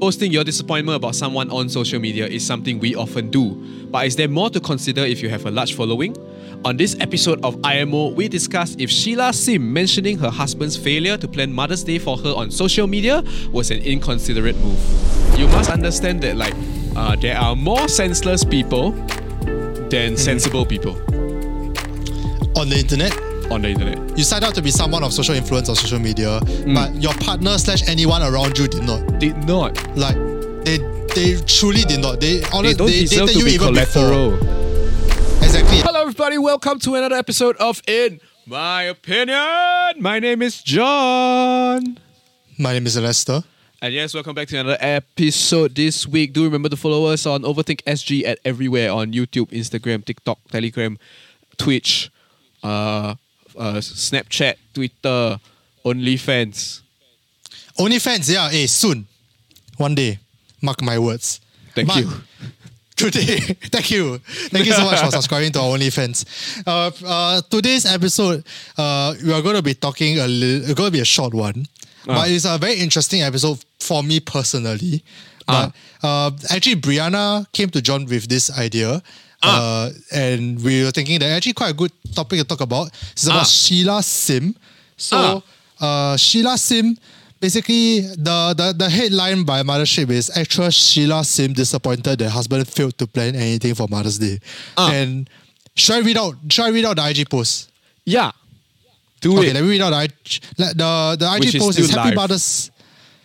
Posting your disappointment about someone on social media is something we often do, but is there more to consider if you have a large following? On this episode of IMO, we discuss if Sheila Sim mentioning her husband's failure to plan Mother's Day for her on social media was an inconsiderate move. You must understand that, like, uh, there are more senseless people than sensible people on the internet. On the internet. You signed up to be someone of social influence on social media, Mm. but your partner slash anyone around you did not. Did not. Like they they truly did not. They They honestly they, deserve dated you be even collateral. before. Exactly. Hello, everybody. Welcome to another episode of In My Opinion. My name is John. My name is Lester. And yes, welcome back to another episode this week. Do remember to follow us on Overthink SG at everywhere on YouTube, Instagram, TikTok, Telegram, Twitch, uh, uh, Snapchat, Twitter, OnlyFans. OnlyFans, yeah, eh, soon. One day. Mark my words. Thank you. Today, thank you. Thank you so much for subscribing to our OnlyFans. Uh, uh, today's episode, uh, we are going to be talking a little, it's going to be a short one, Ah. but it's a very interesting episode for me personally. Ah. But uh, actually, Brianna came to John with this idea. Ah. Uh, and we were thinking that actually quite a good topic to talk about. It's about Ah. Sheila Sim. So, uh, Sheila Sim, basically, the, the, the headline by Mothership is Actress Sheila Sim disappointed that husband failed to plan anything for Mother's Day. Ah. And should I read out? Should I read out the IG post? Yeah. Do Okay, it. let me read out the IG, the, the IG Which post is still Happy live. Mother's.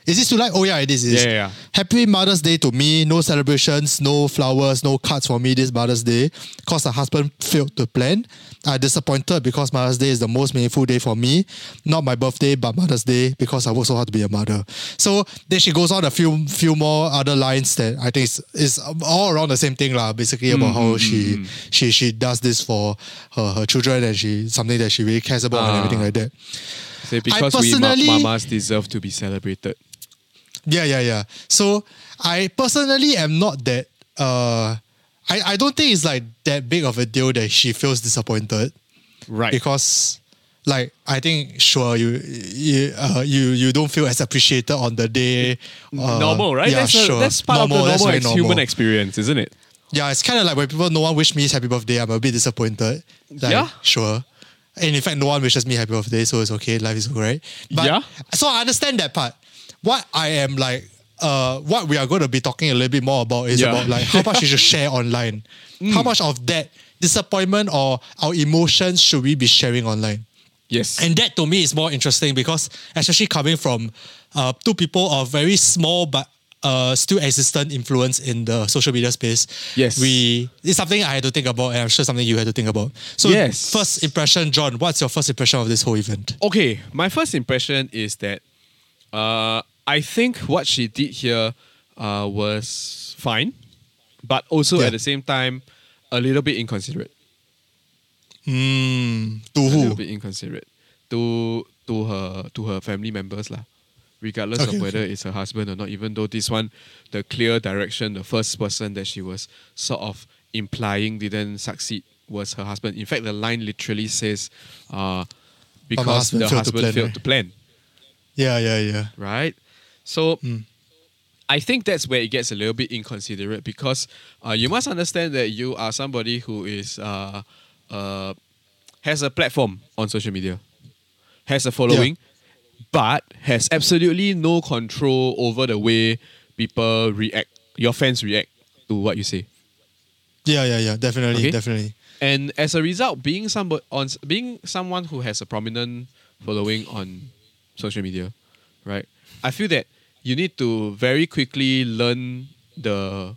Is this too live? Oh yeah, it is. it is. Yeah, yeah, yeah. Happy Mother's Day to me. No celebrations, no flowers, no cards for me this Mother's Day. Cause the husband failed to plan. I disappointed because Mother's Day is the most meaningful day for me. Not my birthday, but Mother's Day because I work so hard to be a mother. So then she goes on a few few more other lines that I think is, is all around the same thing lah. Basically about Mm-hmm, how she she she does this for her, her children and she something that she really cares about and Ah. everything like that. Say because we ma- mamas deserve to be celebrated. Yeah, yeah, yeah. So I personally am not that. Uh, I I don't think it's like that big of a deal that she feels disappointed Right. because, like, I think sure you you uh, you you don't feel as appreciated on the day. Uh, normal, right? Yeah, that's, a- sure. that's part Normal, of the that's normal, ex- human experience, isn't it? Yeah, it's kind of like when people no one wish me happy birthday, I'm a bit disappointed. Like, Yeah. sure. And in fact, no one wishes me happy birthday, so it's okay. Life is alright. But Yeah. so I understand that part. What I am like, uh, what we are going to be talking a little bit more about is Yeah. about like how much you should share online. How much of that disappointment or our emotions should we be sharing online? Yes. And that to me is more interesting because especially coming from uh, two people of very small but uh, still existent influence in the social media space. Yes. We it's something I had to think about and I'm sure something you had to think about. So Yes. first impression, John, what's your first impression of this whole event? okay, my first impression is that uh, I think what she did here uh, was fine, but also Yeah. at the same time a little bit inconsiderate. Hmm. To A little bit inconsiderate to to her to her family members lah. Regardless Okay, of whether it's her husband or not, even though this one, the clear direction, the first person that she was sort of implying didn't succeed was her husband. In fact, the line literally says, uh, because husband the failed to husband plan, failed right? to plan. Yeah, yeah, yeah. right? So Hmm. I think that's where it gets a little bit inconsiderate because uh, you must understand that you are somebody who is uh, uh, has a platform on social media, has a following, but has absolutely no control over the way people react, your fans react to what you say. Yeah, yeah, yeah. Definitely, Okay. definitely. And as a result, being somebody on being someone who has a prominent following on social media, right? I feel that you need to very quickly learn the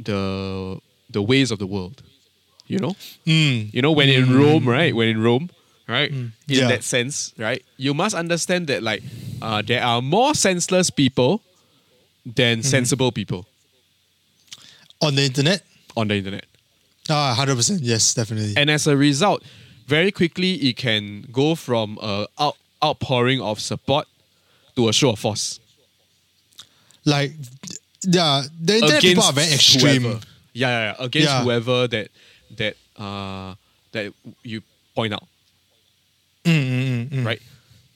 the the ways of the world. You know? Mm. You know, when in Rome, right? When in Rome, right? In Yeah. that sense, right? You must understand that like uh, there are more senseless people than sensible people On the internet? on the internet. Ah, 100%. Yes, definitely. And as a result, very quickly it can go from a out, outpouring of support to a show of force like, yeah, the internet people are very extreme. whoever. Yeah, yeah, yeah, against Yeah. whoever that that uh that you point out, Mm, mm, mm, mm. right?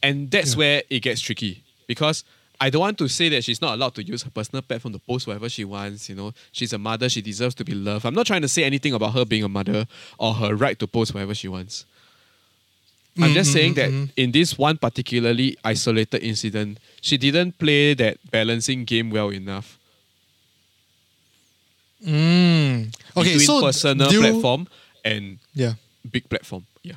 And that's where it gets tricky because I don't want to say that she's not allowed to use her personal platform to post whatever she wants. You know, she's a mother; she deserves to be loved. I'm not trying to say anything about her being a mother or her right to post whatever she wants. I'm just Mm, saying mm, that mm. in this one particularly isolated incident, she didn't play that balancing game well enough Mm. Okay, between so personal you, platform and Yeah. big platform. Yeah.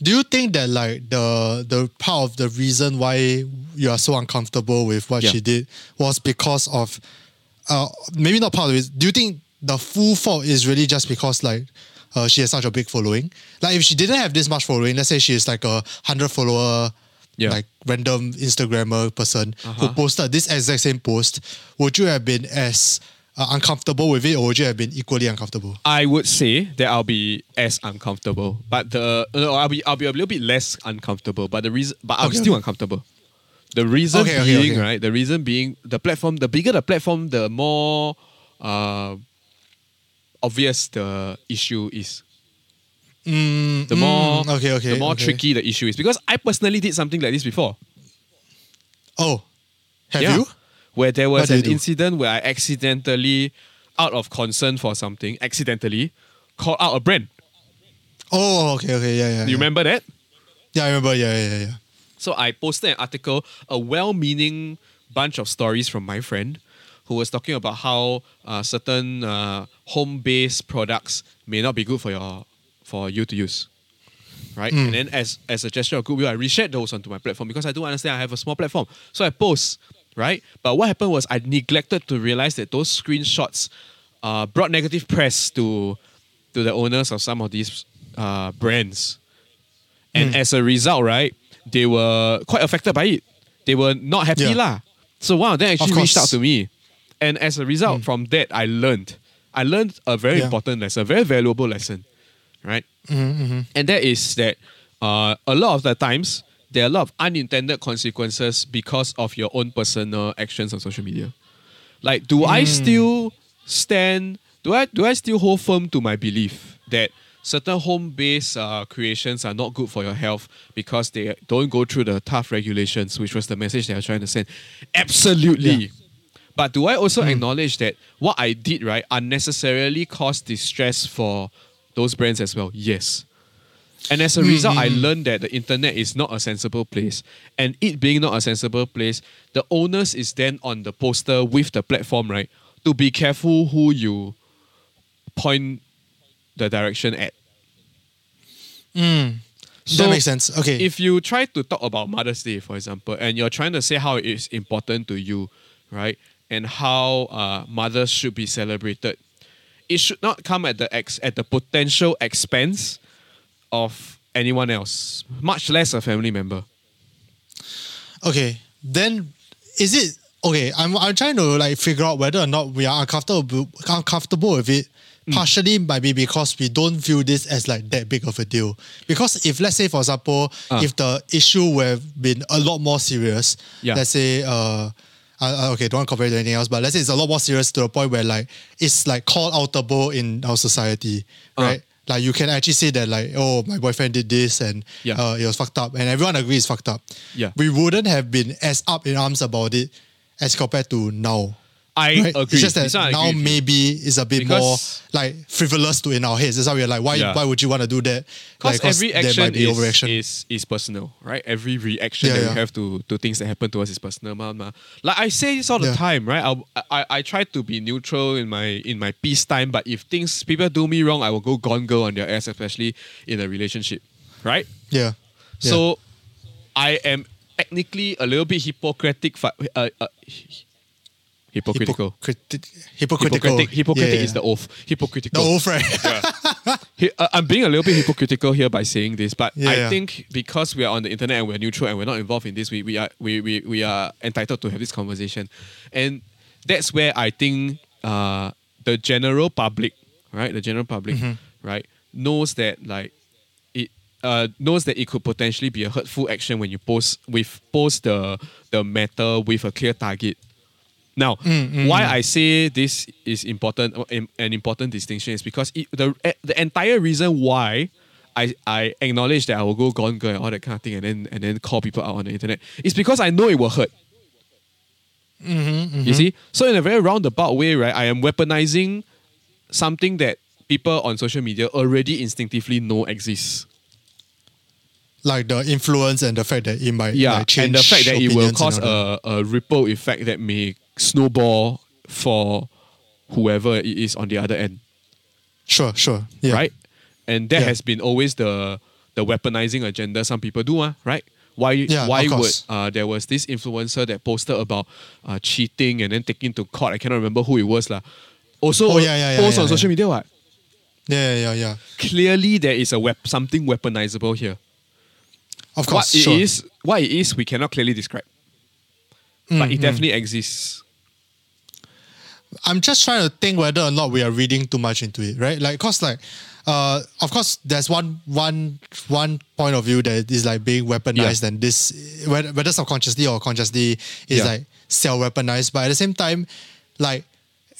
Do you think that like the the part of the reason why you are so uncomfortable with what Yeah. she did was because of uh maybe not part of it. Do you think the full fault is really just because like uh, she has such a big following? Like if she didn't have this much following, let's say she is like a hundred follower Yeah. like random Instagrammer person who Uh-huh. posted this exact same post, would you have been as uh, uncomfortable with it or would you have been equally uncomfortable? I would say that I'll be as uncomfortable, but the no, I'll be I'll be a little bit less uncomfortable. But the reason, but I'm Okay, still okay. uncomfortable. The reason Okay, being right. The reason being the platform. The bigger the platform, the more uh, obvious the issue is. Mm, The more mm, okay, okay, the more okay. tricky the issue is because I personally did something like this before. Oh, have Yeah. you? Where there was an incident where I accidentally, out of concern for something, accidentally called out a brand. Oh, okay, okay, yeah, yeah. You yeah. remember that? Yeah, I remember. Yeah, yeah, yeah. So I posted an article, a well-meaning bunch of stories from my friend, who was talking about how uh, certain uh, home-based products may not be good for your for you to use, right? And then as as a gesture of goodwill, I reshared those onto my platform because I do understand I have a small platform, so I post, right? But what happened was I neglected to realize that those screenshots uh, brought negative press to to the owners of some of these uh, brands. And as a result, right, they were quite affected by it. They were not happy Yeah. lah. So one of them actually Of reached out to me. And as a result from that, I learned. I learned a very Yeah. important lesson, a very valuable lesson, right? Mm-hmm, And that is that uh, a lot of the times, there are a lot of unintended consequences because of your own personal actions on social media. Like, do I still stand? Do I do I still hold firm to my belief that certain home-based uh, creations are not good for your health because they don't go through the tough regulations, which was the message they are trying to send? Absolutely. Yeah. But do I also hmm. acknowledge that what I did right unnecessarily caused distress for those brands as well? Yes. And as a hmm, result, I hmm, learned that the internet is not a sensible place. And it being not a sensible place, the onus is then on the poster with the platform, right? To be careful who you point the direction at. that makes sense. Okay. If you try to talk about Mother's Day, for example, and you're trying to say how it is important to you, right, and how uh, mothers should be celebrated, it should not come at the ex- at the potential expense of anyone else, much less a family member. okay, then is it okay? I'm I'm trying to like figure out whether or not we are uncomfortable uncomfortable with it. Mm. Partially might be because we don't view this as like that big of a deal. Because if let's say for example, Ah. if the issue would have been a lot more serious, Yeah. let's say uh. Uh, okay, don't want to compare it to anything else, but let's say it's a lot more serious to the point where like it's like called outable in our society, Ah. right? Like you can actually say that like, oh, my boyfriend did this and Yeah. uh, it was fucked up, and everyone agrees it's fucked up. Yeah. we wouldn't have been as up in arms about it as compared to now. I Right? agree. It's just that one now maybe it's a bit Because- more like frivolous to in our heads. That's why we're like, why Yeah. why would you want to do that? Because Like, every there action might be is, overreaction. is is personal, right? Every reaction Yeah, that yeah. we have to to things that happen to us is personal, mah, mah. Like I say this all the time, right? I'll, I I try to be neutral in my in my peace time, but if things people do me wrong, I will go gone girl on their ass, especially in a relationship, right? yeah. Yeah. So I am technically a little bit hypocritic. Uh, uh, hypocritical. Hypocriti- hypocritical. Hypocritic, hypocritic Yeah, is the yeah. oath. Hypocritical. the oath, right? He- uh, I'm being a little bit hypocritical here by saying this, but Yeah, I yeah. think because we are on the internet and we're neutral and we're not involved in this, we, we are we, we, we are entitled to have this conversation, and that's where I think uh, the general public, right, the general public, Mm-hmm. right, knows that like it uh, knows that it could potentially be a hurtful action when you post with post the the matter with a clear target. Now, Mm, why I say this is important, uh, an important distinction is because it, the the entire reason why I, I acknowledge that I will go gone girl and all that kind of thing and then and then call people out on the internet is because I know it will hurt. You see? So in a very roundabout way, right, I am weaponizing something that people on social media already instinctively know exists. Like the influence and the fact that it might Yeah, like, change and the fact that it will cause a, a ripple effect that may snowball for whoever it is on the other end, Sure, sure. Yeah. right? And that Yeah. has been always the the weaponizing agenda some people do, uh, right? Why Yeah, why would uh, there was this influencer that posted about uh, cheating and then taking to court? I cannot remember who it was lah. Also, Oh, yeah, yeah, yeah, post yeah, on social media. What? Yeah, yeah, yeah. Clearly, there is a wep- something weaponizable here. Of course, it sure. is, what it is, we cannot clearly describe, but Mm, it mm. definitely exists. I'm just trying to think whether or not we are reading too much into it, right? Like, cause like, uh, of course, there's one one one point of view that is like being weaponized, and this whether, whether subconsciously or consciously is Yeah. like self weaponized. But at the same time, like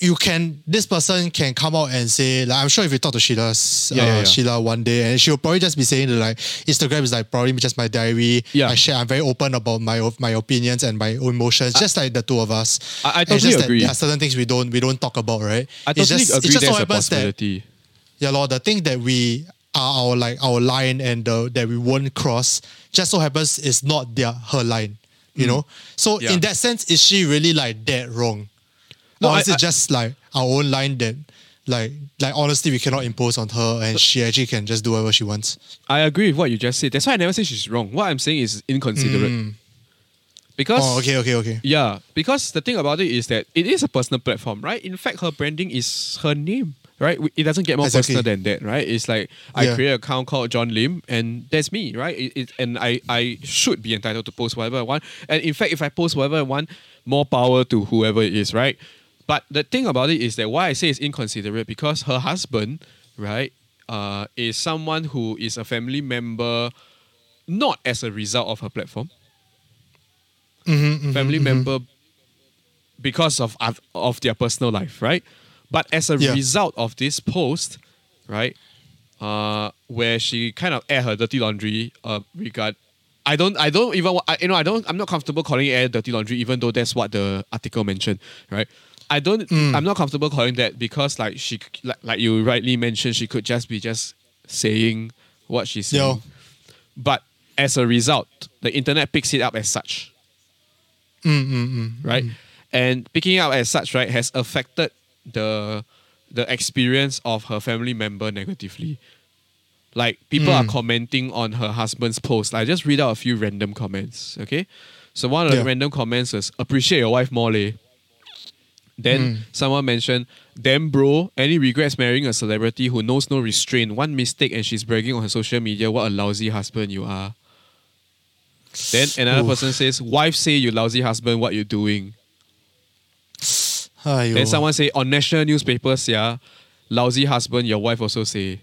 you can this person can come out and say like I'm sure if you talk to Sheila, Yeah, uh, yeah, yeah. Sheila one day, and she'll probably just be saying that like Instagram is like probably just my diary. Yeah. I share. I'm very open about my my opinions and my emotions, just like the two of us. I- I it's totally just that agree. There are certain things we don't we don't talk about, right? I It's totally just- it agree. just so happens that- yeah, Lord, the thing that we are our like our line and the, that we won't cross just so happens is not their her line. You know? So Mm. Yeah. in that sense, is she really like that wrong? No, or I- is it I- just like our own line that like like honestly we cannot impose on her and she actually can just do whatever she wants? I agree with what you just said. That's why I never say she's wrong. What I'm saying is inconsiderate. Hmm. Because Oh, okay, okay, okay. Yeah, because the thing about it is that it is a personal platform, right? In fact, her branding is her name, right? It doesn't get more Exactly. personal than that, right? It's like I Yeah. create an account called John Lim, and that's me, right? It, it, and I, I should be entitled to post whatever I want. And in fact, if I post whatever I want, more power to whoever it is, right? But the thing about it is that why I say it's inconsiderate because her husband, right, uh, is someone who is a family member, not as a result of her platform Mhm, mhm, family mhm. member because of of- of their personal life, right? But as a Yeah. result of this post, right, uh, where she kind of aired her dirty laundry, uh, regard. I don't. I don't even. I, you know. I don't. I'm not comfortable calling it air dirty laundry, even though that's what the article mentioned, right? I don't. Mm. I'm not comfortable calling that because, like she, like, like you rightly mentioned, she could just be just saying what she's saying. Yeah. But as a result, the internet picks it up as such Mm, mm, mm. right? And picking it up as such, right, has affected the the experience of her family member negatively. Like people are Mm. commenting on her husband's post. I just read out a few random comments. Okay, so one of the random comments is appreciate your wife more, leh. Then Mm. someone mentioned, damn bro, any regrets marrying a celebrity who knows no restraint? One mistake and she's bragging on her social media, what a lousy husband you are. Then another Oof. person says, wife say you lousy husband, what you doing? Aiyo. Then someone say on national newspapers, yeah, lousy husband, your wife also say.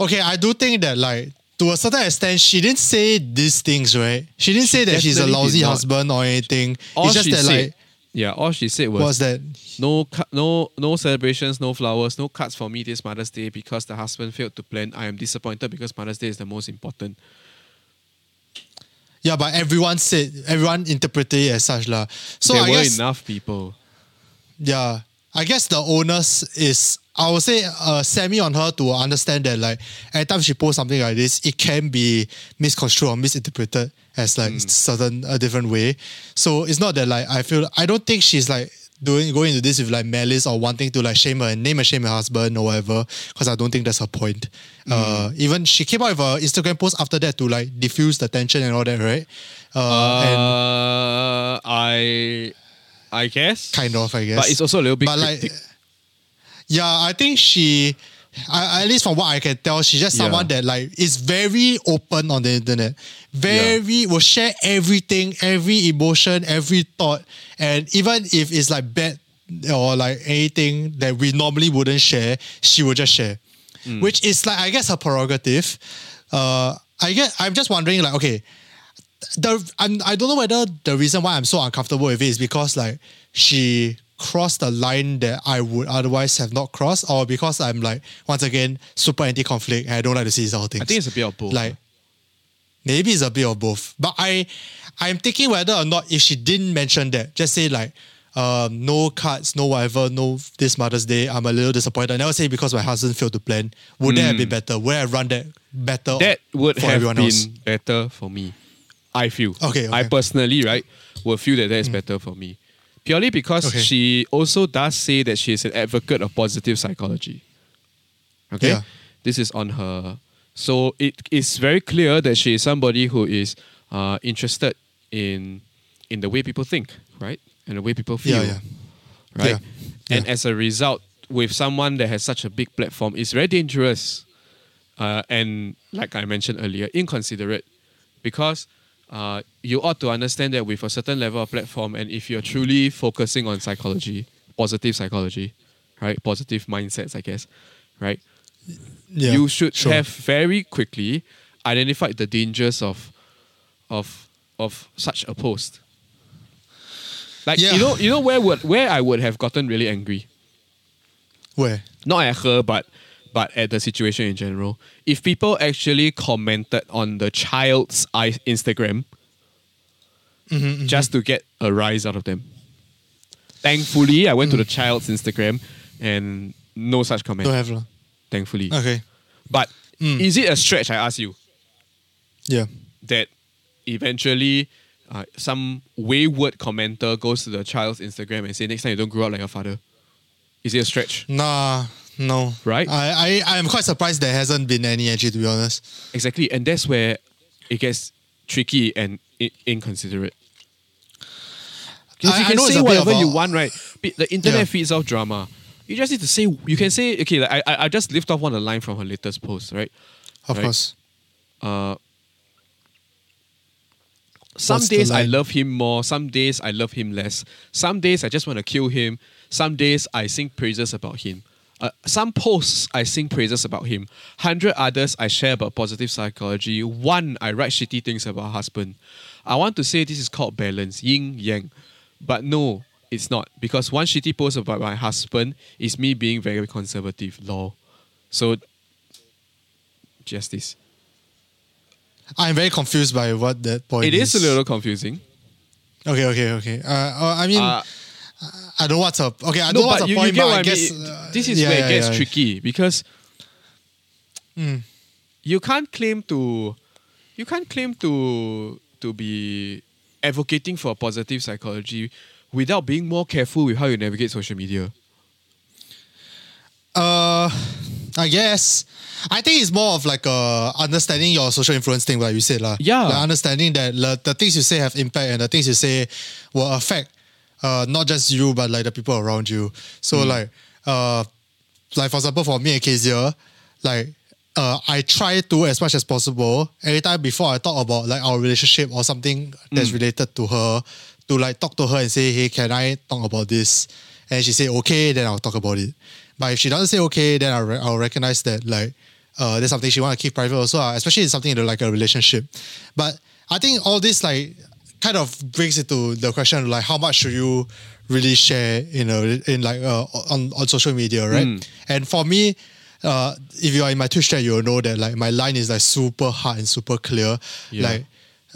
Okay, I do think that like to a certain extent, she didn't say these things, right? She didn't say that she's a lousy husband or anything. All it's just that said, like yeah, all she said was was that? no, no, no celebrations, no flowers, no cards for me this Mother's Day because the husband failed to plan. I am disappointed because Mother's Day is the most important. Yeah, but everyone said everyone interpreted it as such lah. So there I were guess enough people. yeah, I guess the onus is I would say uh, semi on her to understand that like anytime she posts something like this, it can be misconstrued or misinterpreted as like certain a different way. So it's not that like I feel I don't think she's like doing going into this with like malice or wanting to like shame her and name and shame her husband or whatever. Because I don't think that's her point. Uh, even she came out with an Instagram post after that to like diffuse the tension and all that, right? Uh, and Uh, I, I guess. kind of, I guess. But it's also a little bit but like. Yeah i think she I, at least from what i can tell she's just Yeah. someone that like is very open on the internet very will share everything every emotion every thought and even if it's like bad or like anything that we normally wouldn't share she will just share Hmm. which is like i guess her prerogative uh i get i'm just wondering like okay the I'm, I don't know whether the reason why I'm so uncomfortable with it is because like she crossed the line that I would otherwise have not crossed, or because I'm like once again super anti-conflict and I don't like to see these sort of things. I think it's a bit of both. like maybe it's a bit of both. But I I'm thinking whether or not if she didn't mention that, just say like, um, no cards, no whatever, no this Mother's Day. I'm a little disappointed. I never say because my husband failed to plan. Would that have been better? Would I have run that better? Hmm. That would for have everyone been else? better for me. I feel. Okay, I personally, right, will feel that that is better for me. Purely because Okay. she also does say that she is an advocate of positive psychology. Okay? Yeah. This is on her. So it is very clear that she is somebody who is uh, interested in in the way people think, right? And the way people feel. Yeah, yeah. Right? And as a result, with someone that has such a big platform, it's very dangerous. Uh, and like I mentioned earlier, inconsiderate. Because uh, you ought to understand that with a certain level of platform, and if you're truly focusing on psychology, positive psychology, right? Positive mindsets, I guess, right? Yeah, you should sure. have very quickly identified the dangers of of of such a post. Like Yeah. you know, you know where would where I would have gotten really angry. Where? Not at her, but but at the situation in general. If people actually commented on the child's Instagram Mm-hmm, just to get a rise out of them. Thankfully, I went to the child's Instagram and no such comment. Don't have lah. Thankfully. Okay. But Mm. is it a stretch? I ask you Yeah. that eventually uh, some wayward commenter goes to the child's Instagram and say next time you don't grow up like your father. Is it a stretch? Nah. No. Right? I I I'm quite surprised there hasn't been any actually. To be honest. Exactly, and that's where it gets tricky and inconsiderate. inconsiderate. 'Cause I- you I can know say whatever of a- you want, right? But The internet Yeah. feeds off drama. You just need to say. You can say, okay. Like I, I I just lift off one of the line from her latest post, right? Of Right. course. Uh, some What's the days I love him more. Some days I love him less. Some days I just want to kill him. Some days I sing praises about him. Uh, some posts I sing praises about him. Hundred others I share about positive psychology. One I write shitty things about husband. I want to say this is called balance, yin yang, but no, it's not because one shitty post about my husband is me being very conservative. Law, so justice. I'm very confused by what that point is. It is a little confusing. Okay, okay, okay. Uh, uh, I mean, Uh, I know what's up. Okay, I no, know what's the you, point, you get but what I I guess mean. uh, this is yeah, where it gets yeah. tricky because Mm. you can't claim to you can't claim to to be advocating for a positive psychology without being more careful with how you navigate social media. Uh, I guess. I think it's more of like uh, understanding your social influence thing, like you said. lah. Yeah. Like understanding that like, the things you say have impact and the things you say will affect uh, not just you, but like the people around you. So Hmm. like, uh, like for example, for me and Kezia, like uh, I try to as much as possible. Every time before I talk about like our relationship or something that's Hmm. related to her, to like talk to her and say, hey, can I talk about this? And she say okay, then I'll talk about it. But if she doesn't say okay, then I'll, re- I'll recognize that like uh, there's something she want to keep private also, uh, especially in something in like a relationship. But I think all this like kind of brings it to the question of like how much should you really share you know in like uh, on on social media, right? Mm. And for me, uh, if you are in my Twitch chat, you'll know that like my line is like super hard and super clear. Yeah. Like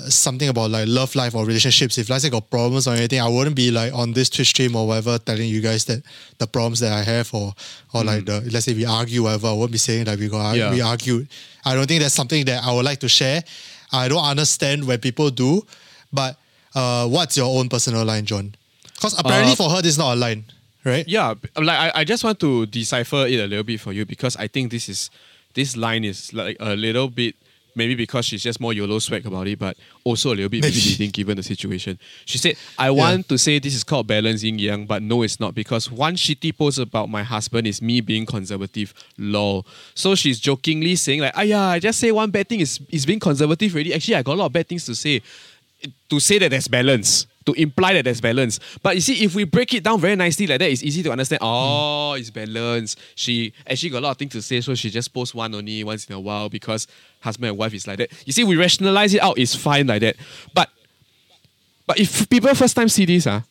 something about like love life or relationships. If let's say got problems or anything, I wouldn't be like on this Twitch stream or whatever telling you guys that the problems that I have or or like the let's say we argue whatever. I won't be saying like we got Mm. Yeah. we argued. I don't think that's something that I would like to share. I don't understand when people do, but uh, what's your own personal line, John? Because apparently Uh, for her, this is not a line, right? Yeah, like I, I just want to decipher it a little bit for you because I think this is this line is like a little bit maybe because she's just more YOLO swag about it, but also a little bit Maybe. misleading given the situation. She said, I want to say this is called balancing yang, but no, it's not because one shitty post about my husband is me being conservative. Lol. So she's jokingly saying, like, ah yeah, I just say one bad thing is, is being conservative already. Actually, I got a lot of bad things to say. To say that there's balance, to imply that there's balance. But you see, if we break it down very nicely like that, it's easy to understand. Oh, it's balance. She actually got a lot of things to say, so she just posts one only once in a while because husband and wife is like that. You see, we rationalize it out, it's fine like that. But but if people first time see this, ah,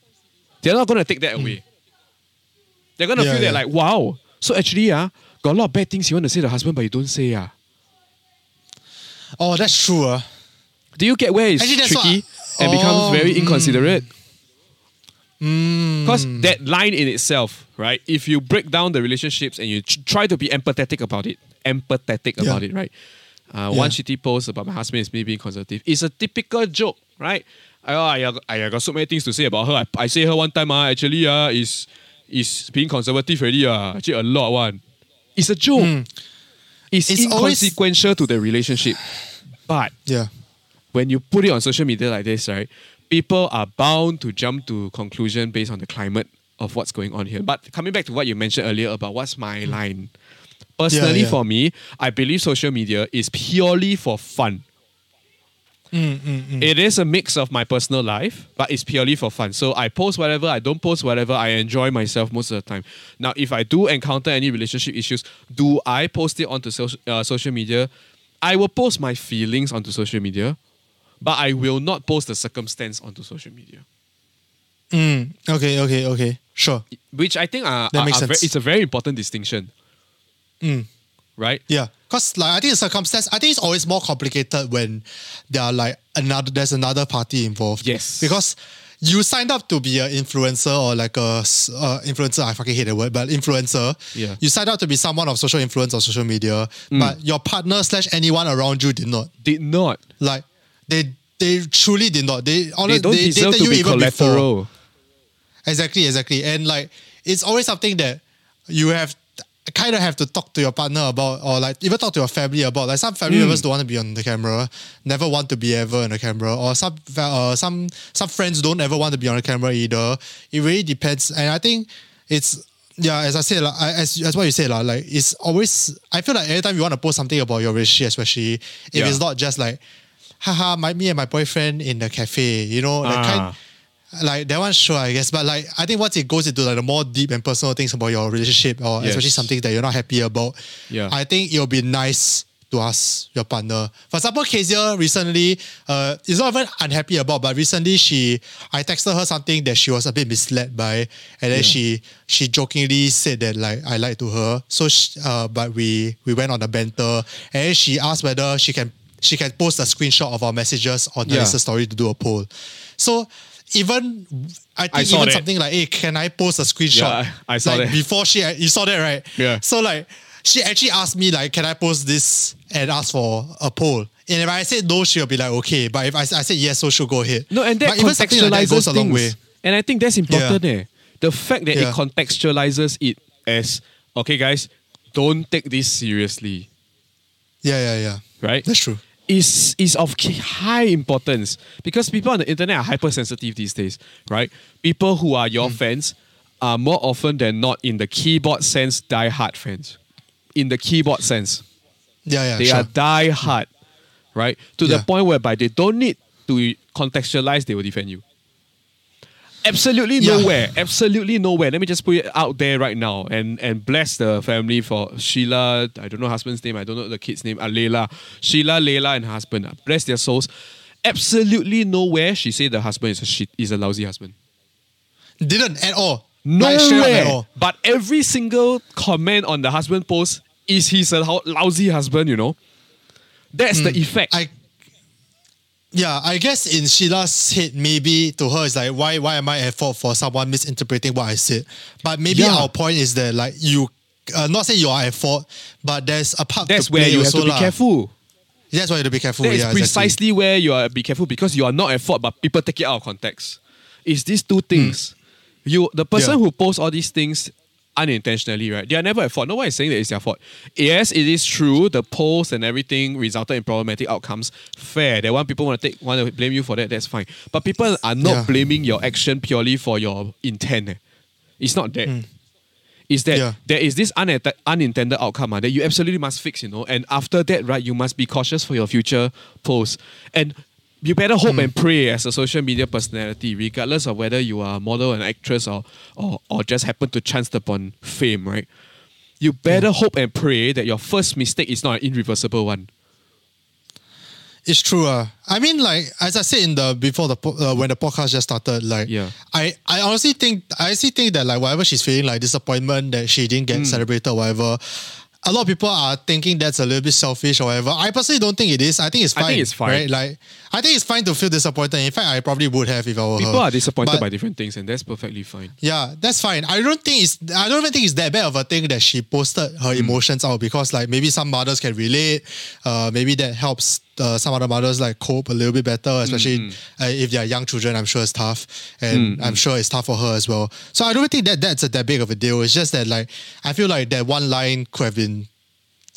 they're not gonna take that away. They're gonna Yeah, feel yeah. that like, wow. So actually, ah, got a lot of bad things you want to say to the husband, but you don't say, ah. Oh, that's true. Uh. Do you get where it's Actually, that's tricky? what. and becomes Oh, very mm. inconsiderate. Because that line in itself, right? If you break down the relationships and you try to be empathetic about it, empathetic about it, right? Uh, Yeah. One shitty post about my husband is me being conservative. It's a typical joke, right? I, I, I, I got so many things to say about her. I, I say her one time, uh, actually, uh, is is being conservative already. Uh, actually, a lot one. It's a joke. It's, Hmm. It's always- inconsequential to the relationship. But Yeah. When you put it on social media like this, right, people are bound to jump to conclusion based on the climate of what's going on here. But coming back to what you mentioned earlier about what's my line, personally yeah. for me, I believe social media is purely for fun. Mm, mm, mm. It is a mix of my personal life, but it's purely for fun. So I post whatever, I don't post whatever, I enjoy myself most of the time. Now, if I do encounter any relationship issues, do I post it onto social, uh, social media? I will post my feelings onto social media, but I will not post the circumstance onto social media. Mm. Okay, okay, okay. Sure. Which I think are, That are- makes are sense. it's a very important distinction, Mm. right? Yeah, cause like I think the circumstance, I think it's always more complicated when there are like another there's another party involved. Yes. because you signed up to be an influencer or like a uh, influencer. I fucking hate the word, but influencer. Yeah. You signed up to be someone of social influence on social media, but your partner slash anyone around you did not. Did not. Like they they truly did not. They They honestly don't they, deserve dated to you be even before. collateral. Exactly, exactly. And like it's always something that you have kind of have to talk to your partner about or like even talk to your family about. Like some family members don't want to be on the camera, never want to be ever on the camera, or some uh, some some friends don't ever want to be on the camera either. It really depends. And I think it's yeah, as I said, like, as as what you said, like, like it's always I feel like every time you want to post something about your relationship, especially if Yeah. it's not just like haha, my me and my boyfriend in the cafe, you know, that Ah. kind like that one sure I guess but like I think once it goes into like the more deep and personal things about your relationship or Yes. especially something that you're not happy about Yeah. I think it'll be nice to ask your partner for example Kezia recently uh is not even unhappy about but recently she I texted her something that she was a bit misled by and then she she jokingly said that like I lied to her so she, uh but we we went on a banter and then she asked whether she can she can post a screenshot of our messages on the Yeah. Insta story to do a poll so even I think saw even that. something like, hey, can I post a screenshot? Yeah, I- I saw like that. before she you saw that, right? Yeah. So like she actually asked me like, can I post this and ask for a poll? And if I said no, she'll be like, okay. But if I, I said yes, so she'll go ahead. No, and that but even something like that contextualizes goes a long way. And I think that's important. Eh. The fact that Yeah. it contextualizes it as okay, guys, don't take this seriously, Yeah, yeah, yeah. right? That's true. Is is of high importance because people on the internet are hypersensitive these days, right? People who are your hmm. fans are more often than not in the keyboard sense die-hard fans. In the keyboard sense, Yeah, yeah. they sure. are die-hard, right? To the point whereby they don't need to contextualize, they will defend you. Absolutely Yeah. nowhere. Absolutely nowhere. Let me just put it out there right now and and bless the family for Sheila. I don't know husband's name. I don't know the kid's name. Uh, Layla. Sheila, Layla, and her husband. Uh, Bless their souls. Absolutely nowhere she said the husband is a shit. Is a lousy husband. Didn't at all. Straight at Nowhere. all. But every single comment on the husband post is he's a lousy husband. You know. That's the effect. Hmm. I yeah, I guess in Sheila's head, maybe to her it's like, why why am I at fault for someone misinterpreting what I said? But maybe Yeah. our point is that like you, uh, not say you are at fault, but there's a part. That's where you have to be lah. careful. That's why you have to be careful. That is yeah, exactly. precisely where you are be careful because you are not at fault, but people take it out of context. It's these two things. You the person. Yeah. who posts all these things unintentionally, right? They are never at fault. No one is saying that it's their fault. Yes, it is true. The post and everything resulted in problematic outcomes. Fair. That one people want to take want to blame you for that. That's fine. But people are not Yeah. blaming your action purely for your intent. eh. It's not that. Is that. Yeah. there is this unintended outcome ah, that you absolutely must fix, you know. And after that, right, you must be cautious for your future posts. And you better hope and pray as a social media personality, regardless of whether you are a model, an actress, or or, or just happen to chance upon fame, right? You better hope and pray that your first mistake is not an irreversible one. It's true. Uh. I mean, like as I said in the before the uh, when the podcast just started, like Yeah. I I honestly think I honestly think that like whatever she's feeling like disappointment that she didn't get celebrated, or whatever. A lot of people are thinking that's a little bit selfish or whatever. I personally don't think it is. I think it's fine. I think it's fine. Right? Like I think it's fine to feel disappointed. In fact, I probably would have if I were People her. are disappointed But- by different things, and that's perfectly fine. Yeah, that's fine. I don't think it's I don't even think it's that bad of a thing that she posted her Hmm. emotions out because like maybe some mothers can relate. Uh, maybe that helps uh, some other mothers like cope a little bit better, especially Hmm. uh, if they are young children. I'm sure it's tough, and I'm sure it's tough for her as well. So I don't think that that's a, that big of a deal. It's just that like I feel like that one line could have been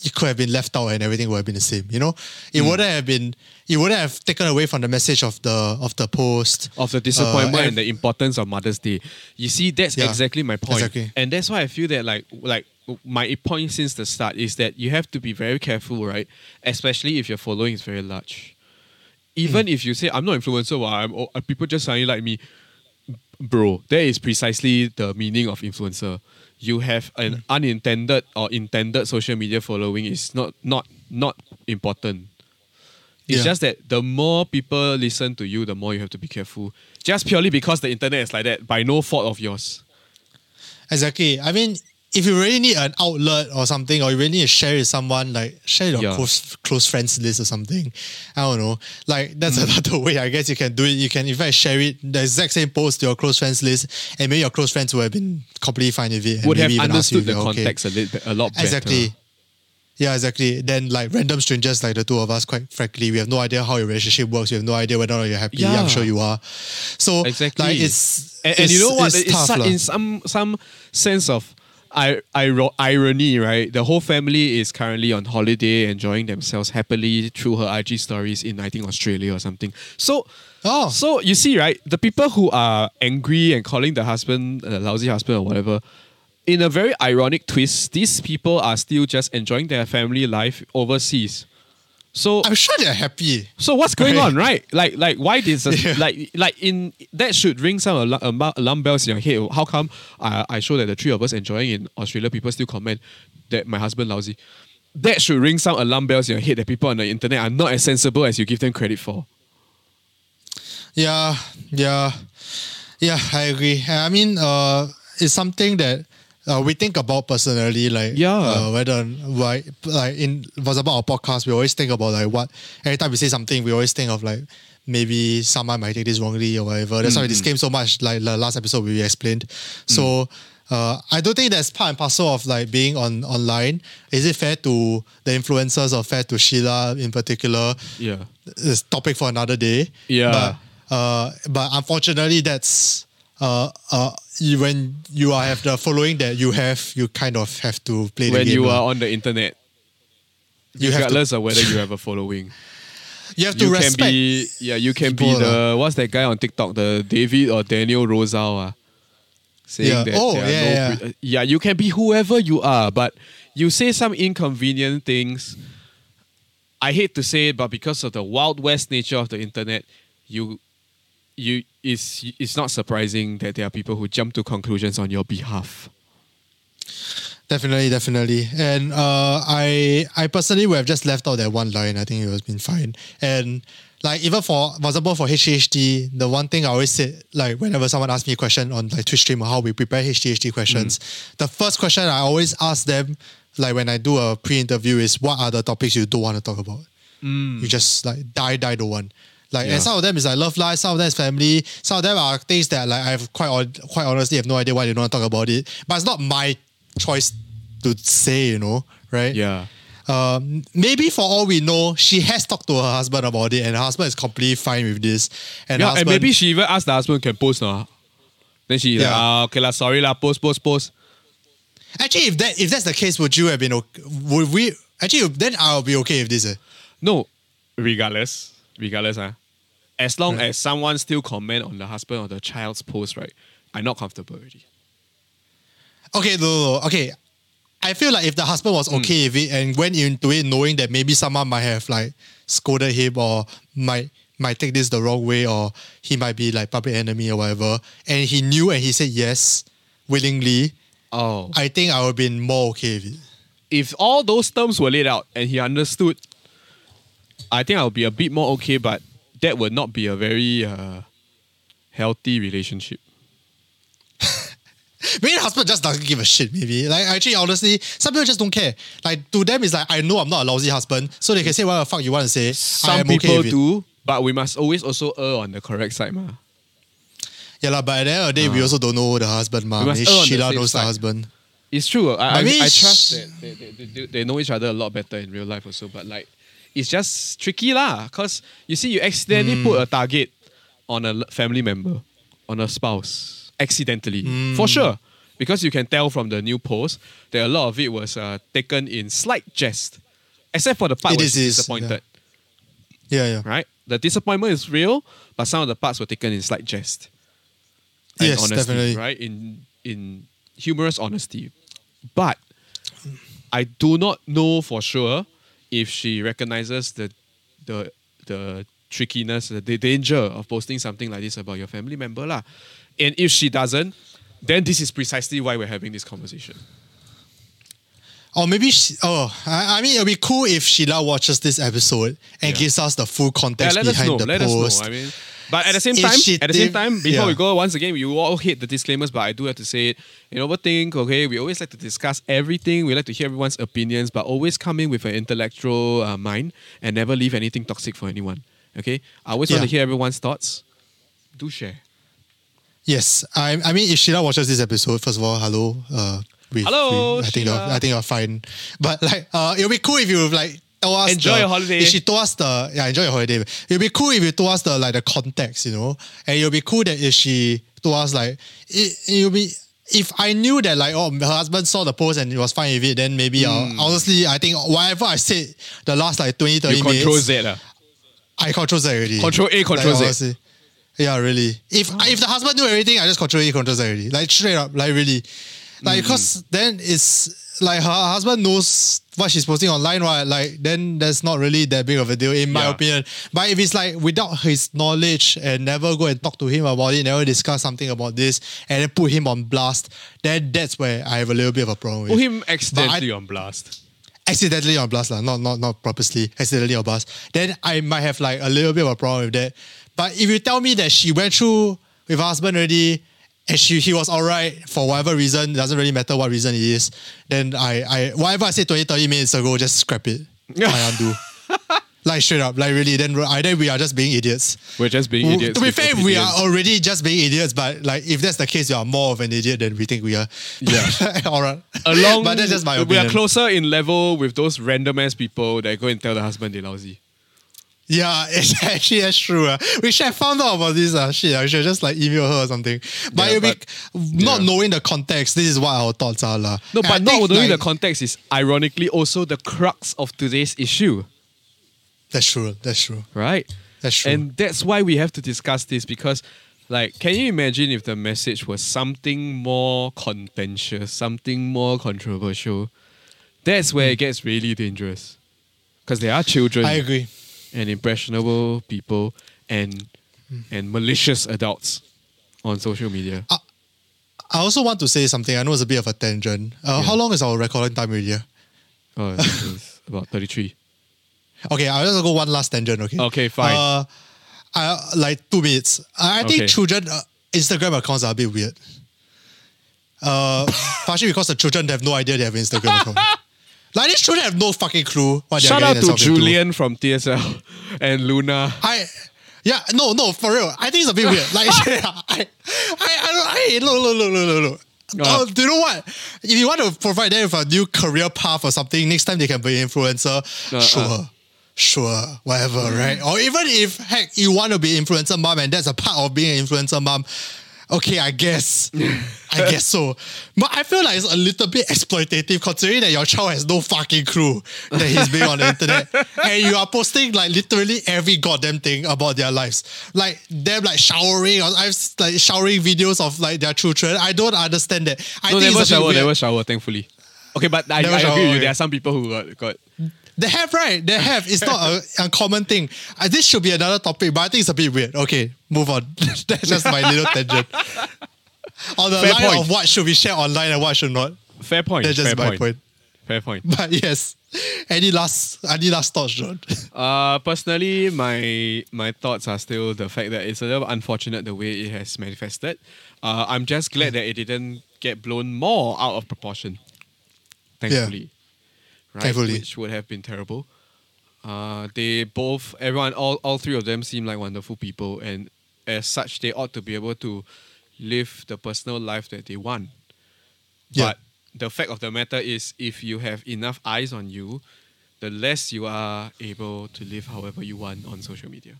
it could have been left out and everything would have been the same. You know, it Hmm. wouldn't have been. It wouldn't have taken away from the message of the of the post. of the disappointment Uh, and the importance of Mother's Day. You see, that's Yeah, exactly my point. exactly. And that's why I feel that like like my point since the start is that you have to be very careful, right? Especially if your following is very large. Even Hmm. if you say I'm not influencer, well, I'm, oh, people just suddenly like me, bro. That is precisely the meaning of influencer. You have an Hmm. unintended or intended social media following is not not not important. It's Yeah. just that the more people listen to you, the more you have to be careful. Just purely because the internet is like that, by no fault of yours. Exactly. I mean, if you really need an outlet or something, or you really need to share with someone, like share your Yeah. close close friends list or something. I don't know. Like that's Mm. another way. I guess you can do it. You can in fact share it the exact same post to your close friends list, and maybe your close friends would have been completely fine with it. And Would have maybe even ask you understood the you're okay. context a, little, a lot better. Exactly. Yeah, exactly. Then like random strangers like the two of us, quite frankly, we have no idea how your relationship works. We have no idea whether or not you're happy. Yeah. I'm sure you are. So Exactly. like it's And, and you know what? It's, It's tough, in some some sense of I, iro- irony, right? The whole family is currently on holiday, enjoying themselves happily through her IG stories in I think Australia or something. So, Oh. so you see, right? The people who are angry and calling the husband a lousy husband or whatever, in a very ironic twist, these people are still just enjoying their family life overseas. So I'm sure they're happy. so what's going Right. on, right? Like, like why did Yeah. like like in that should ring some alarm, alarm- alarm bells in your head? How come I, I show that the three of us enjoying in Australia, people still comment that my husband lousy? That should ring some alarm bells in your head that people on the internet are not as sensible as you give them credit for. Yeah, yeah, yeah. I agree. I mean, uh, it's something that uh, we think about personally. Like, Yeah. uh, whether why, like in for example, our podcast, we always think about like what every time we say something, we always think of like maybe someone might take this wrongly or whatever. That's why Mm. this came so much. Like the last episode we explained. So. Uh, I don't think that's part and parcel of like being on online. Is it fair to the influencers or fair to Sheila in particular? Yeah. this topic for another day. Yeah. But, uh, but unfortunately, that's uh, uh, you, when you are have the following that you have, you kind of have to play the When you are on the internet, you have to, regardless of whether you have a following, you have to you can respect. be yeah, you can be the what's that guy on TikTok, the David or Daniel Rosal, ah, saying Yeah. that Oh, there are yeah, no yeah. pre- uh, yeah, you can be whoever you are, but you say some inconvenient things. I hate to say it, but because of the wild west nature of the internet, you you it's it's not surprising that there are people who jump to conclusions on your behalf. Definitely, definitely. And uh, I I personally would have just left out that one line. I think it would have been fine. And like even for for example for HDHD, the one thing I always say, like whenever someone asks me a question on like Twitch stream or how we prepare HDHD questions, the first question I always ask them, like when I do a pre-interview, is what are the topics you don't want to talk about? You just like die, die the one. Like Yeah. and some of them is like love life, some of them is family, some of them are things that like I've quite hon- quite honestly have no idea why they don't want to talk about it. But it's not my choice to say, you know, right? Yeah. Um, maybe for all we know, she has talked to her husband about it, and her husband is completely fine with this. And, Yeah, and maybe she even asked the husband can post now. Then she like, ah, okay lah, sorry lah, post, post, post. actually, if that if that's the case, would you have been okay? Would we actually? Then I'll be okay with this. eh. No, regardless, regardless, ah, as long as someone still comment on the husband or the child's post, right, I'm not comfortable already. Okay, no, no, no. okay. I feel like if the husband was okay with it and went into it knowing that maybe someone might have like scolded him or might might take this the wrong way or he might be like public enemy or whatever, and he knew and he said yes willingly, Oh, I think I would have been more okay with it. if all those terms were laid out and he understood, I think I'll be a bit more okay. But that would not be a very uh, healthy relationship. maybe the husband just doesn't give a shit. Maybe like actually, honestly, some people just don't care. Like to them, it's like I know I'm not a lousy husband, so they can say whatever the fuck you want to say. Some okay people with do, but we must always also err on the correct side, ma. Yeah, lah, but at the end of the day, we also don't know the husband, ma. Maybe the Sheila safe knows the side. husband. It's true. I, I, I mean, I trust that they, they, they, they know each other a lot better in real life also. But like, it's just tricky lah. Cause you see, you accidentally Hmm. put a target on a family member, on a spouse, accidentally Hmm. for sure. Because you can tell from the new post that a lot of it was uh, taken in slight jest, except for the part It where is, she's it is, disappointed. Yeah, yeah. Right? The disappointment is real, but some of the parts were taken in slight jest. and Yes, honesty, definitely. right? In in humorous honesty. But I do not know for sure if she recognizes the the the trickiness, the danger of posting something like this about your family member. lah. And if she doesn't, then this is precisely why we're having this conversation. Or maybe she, oh, I, I mean, it'll be cool if Sheila watches this episode and Yeah. gives us the full Yeah, context let us behind know. the Let post. us know. I mean, but at the same time, at the same time, before we go, once again, you all hate the disclaimers, but I do have to say it. You overthink. Okay, we always like to discuss everything. We like to hear everyone's opinions, but always come in with an intellectual uh, mind and never leave anything toxic for anyone. Okay, I always want to hear everyone's thoughts. Do share. Yes, I, I mean, if Sheila watches this episode, first of all, hello. Uh, we, Hello, we- I think you're, Sheila. I think you're fine. But like, uh, it'll be cool if you like told us Enjoy the- your holiday. If she told us the yeah, enjoy your holiday. It'll be cool if you told us the like the context, you know. And it'll be cool that if she told us like it, it'll be. If I knew that like oh her husband saw the post and he was fine with it, then maybe uh, honestly I think whatever I said the last like 20, 30 Hmm. You minutes, control Z. ah. I control Z already. Control A, control Z. honestly. Yeah, really. If if the husband knew everything, I just control A, control Z already. Like straight up, like really. Like Mm. because then it's like her husband knows what she's posting online, right? Like then that's not really that big of a deal, in my Yeah. opinion. But if it's like without his knowledge and never go and talk to him about it, never discuss something about this, and then put him on blast, then that's where I have a little bit of a problem with Put him accidentally on blast. accidentally on blast, lah, not not not purposely, accidentally on blast, then I might have like a little bit of a problem with that. But if you tell me that she went through with her husband already and she he was alright for whatever reason, It doesn't really matter what reason it is, then I I whatever I said 20, 30 minutes ago, just scrap it. I undo. like straight up, like really, then either we are just being idiots. We're just being idiots. to be fair, we are already just being idiots, but like if that's the case, you are more of an idiot than we think we are. Yeah. Alright. along. but that's just my opinion. We are closer in level with those random ass people that go and tell the husband they lousy. Yeah, it's actually that's true. Uh. We should have found out about this. Uh. Shit, I should have just like email her or something. But Yeah, it'll be not yeah. knowing the context. This is what our thoughts are. lah. No, And but I not think, knowing like, the context is ironically also the crux of today's issue, That's true. That's true. right? That's true. And that's why we have to discuss this because, like, can you imagine if the message was something more contentious, something more controversial? That's where it gets really dangerous. Because there are children I agree. And impressionable people and and malicious adults on social media. I also want to say something. I know it's a bit of a tangent. Uh, How long is our recording time uh? Oh, is about 33. Okay, I'll just go one last tangent. Okay. Okay, fine. Uh, I, like two minutes. I, I think Okay. children uh, Instagram accounts are a bit weird. Uh, partially because the children have no idea they have an Instagram account. Like these children have no fucking clue what they're Shout out to themselves into. Julian from TSL and Luna. I yeah no no for real I think it's a bit weird like I I I don't I look look look look look look. Uh. Do you know what? If you want to provide them with a new career path or something, next time they can be an influencer. Uh, sure, uh. sure, whatever, right? Or even if heck you want to be influencer mom and that's a part of being an influencer mom, okay, I guess, I guess so. But I feel like it's a little bit exploitative considering that your child has no fucking clue that he's being on the internet and you are posting like literally every goddamn thing about their lives, like them like showering or I've like showering videos of like their children. I don't understand that. I No, think never it's a bit shower, never shower, thankfully. Okay, but I, I agree with you. There are some people who got, got They have, right? They have. It's not a uncommon thing. Uh, this should be another topic, but I think it's a bit weird. Okay, move on. That's just my little tangent. On the Fair line point. of what should be shared online and what should not. fair point. That's just fair my point. point. Fair point. But yes. Any last any last thoughts, John? Uh, personally, my my thoughts are still the fact that it's a little unfortunate the way it has manifested. Uh, I'm just glad that it didn't get blown more out of proportion. Thankfully. Right? Thankfully. Which would have been terrible. Uh, they both, everyone, all, all three of them seem like wonderful people, and as such, they ought to be able to live the personal life that they want. Yeah. But the fact of the matter is, if you have enough eyes on you, the less you are able to live however you want on social media.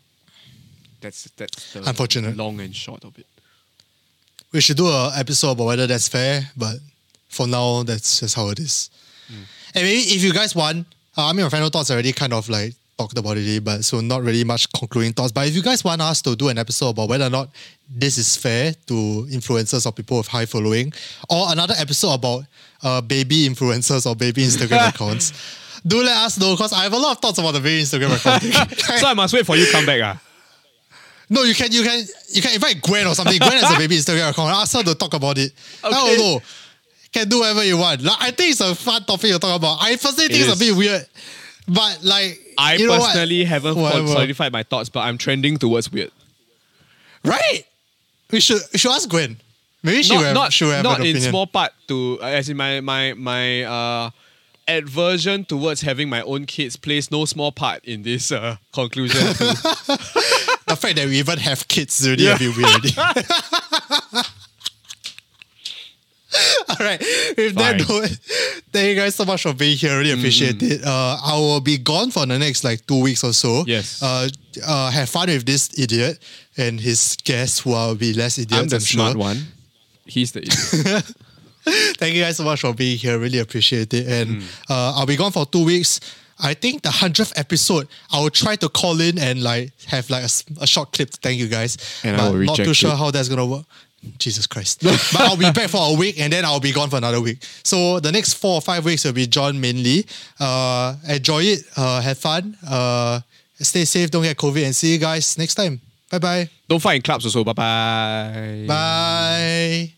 That's that's the Unfortunate. long and short of it. We should do an episode about whether that's fair, but for now, that's just how it is. And maybe if you guys want, uh, I mean, my final thoughts already kind of like talked about it, but so not really much concluding thoughts. But if you guys want us to do an episode about whether or not this is fair to influencers or people with high following, or another episode about uh, baby influencers or baby Instagram accounts, do let us know because I have a lot of thoughts about the baby Instagram account. so I must wait for you to come back. Ah. No, you can you can you can invite Gwen or something. Gwen has a baby Instagram account. Ask her to talk about it. I Okay. don't know. Can do whatever you want. Like, I think it's a fun topic to talk about. I personally think It it's a bit weird. But like I you know what? personally haven't Whatever. solidified my thoughts, but I'm trending towards weird. Right? We should we should ask Gwen. Maybe she not will not, she will have not in small part to uh, as in my my my uh aversion towards having my own kids plays no small part in this uh, conclusion. the fact that we even have kids is already Yeah. a bit weird. All right. With that note, thank you guys so much for being here. Really appreciate it. Uh, I will be gone for the next like two weeks or so. Yes. Uh, uh, have fun with this idiot and his guests who will be less idiots. I'm the smart sure. one. He's the idiot. Thank you guys so much for being here. Really appreciate it. And Mm. uh, I'll be gone for two weeks. I think the hundredth episode, I will try to call in and like have like a short clip to thank you guys. And I but will not too sure it. how that's gonna work. Jesus Christ. but I'll be back for a week and then I'll be gone for another week. So the next four or five weeks will be John mainly. Uh, enjoy it. Uh, have fun. Uh, stay safe. Don't get COVID. And see you guys next time. Bye-bye. Don't fight in clubs also. Bye bye. Bye.